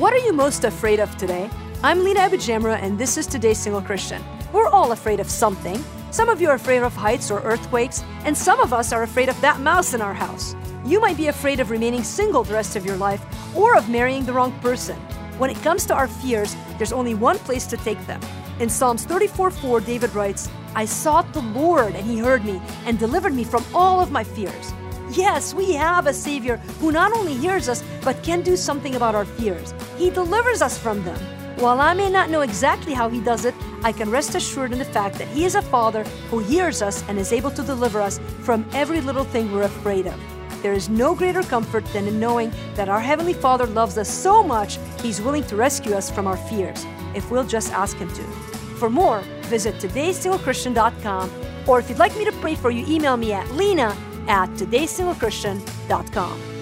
What are you most afraid of today? I'm Lina AbuJamra, and this is Today's Single Christian. We're all afraid of something. Some of you are afraid of heights or earthquakes, and some of us are afraid of that mouse in our house. You might be afraid of remaining single the rest of your life or of marrying the wrong person. When it comes to our fears, there's only one place to take them. In Psalms 34 4, David writes, I sought the Lord, and he heard me and delivered me from all of my fears. Yes, we have a Savior who not only hears us, but can do something about our fears. He delivers us from them. While I may not know exactly how He does it, I can rest assured in the fact that He is a Father who hears us and is able to deliver us from every little thing we're afraid of. There is no greater comfort than in knowing that our Heavenly Father loves us so much, He's willing to rescue us from our fears, if we'll just ask Him to. For more, visit todaysinglechristian.com, or if you'd like me to pray for you, email me at lina at todaysinglechristian.com.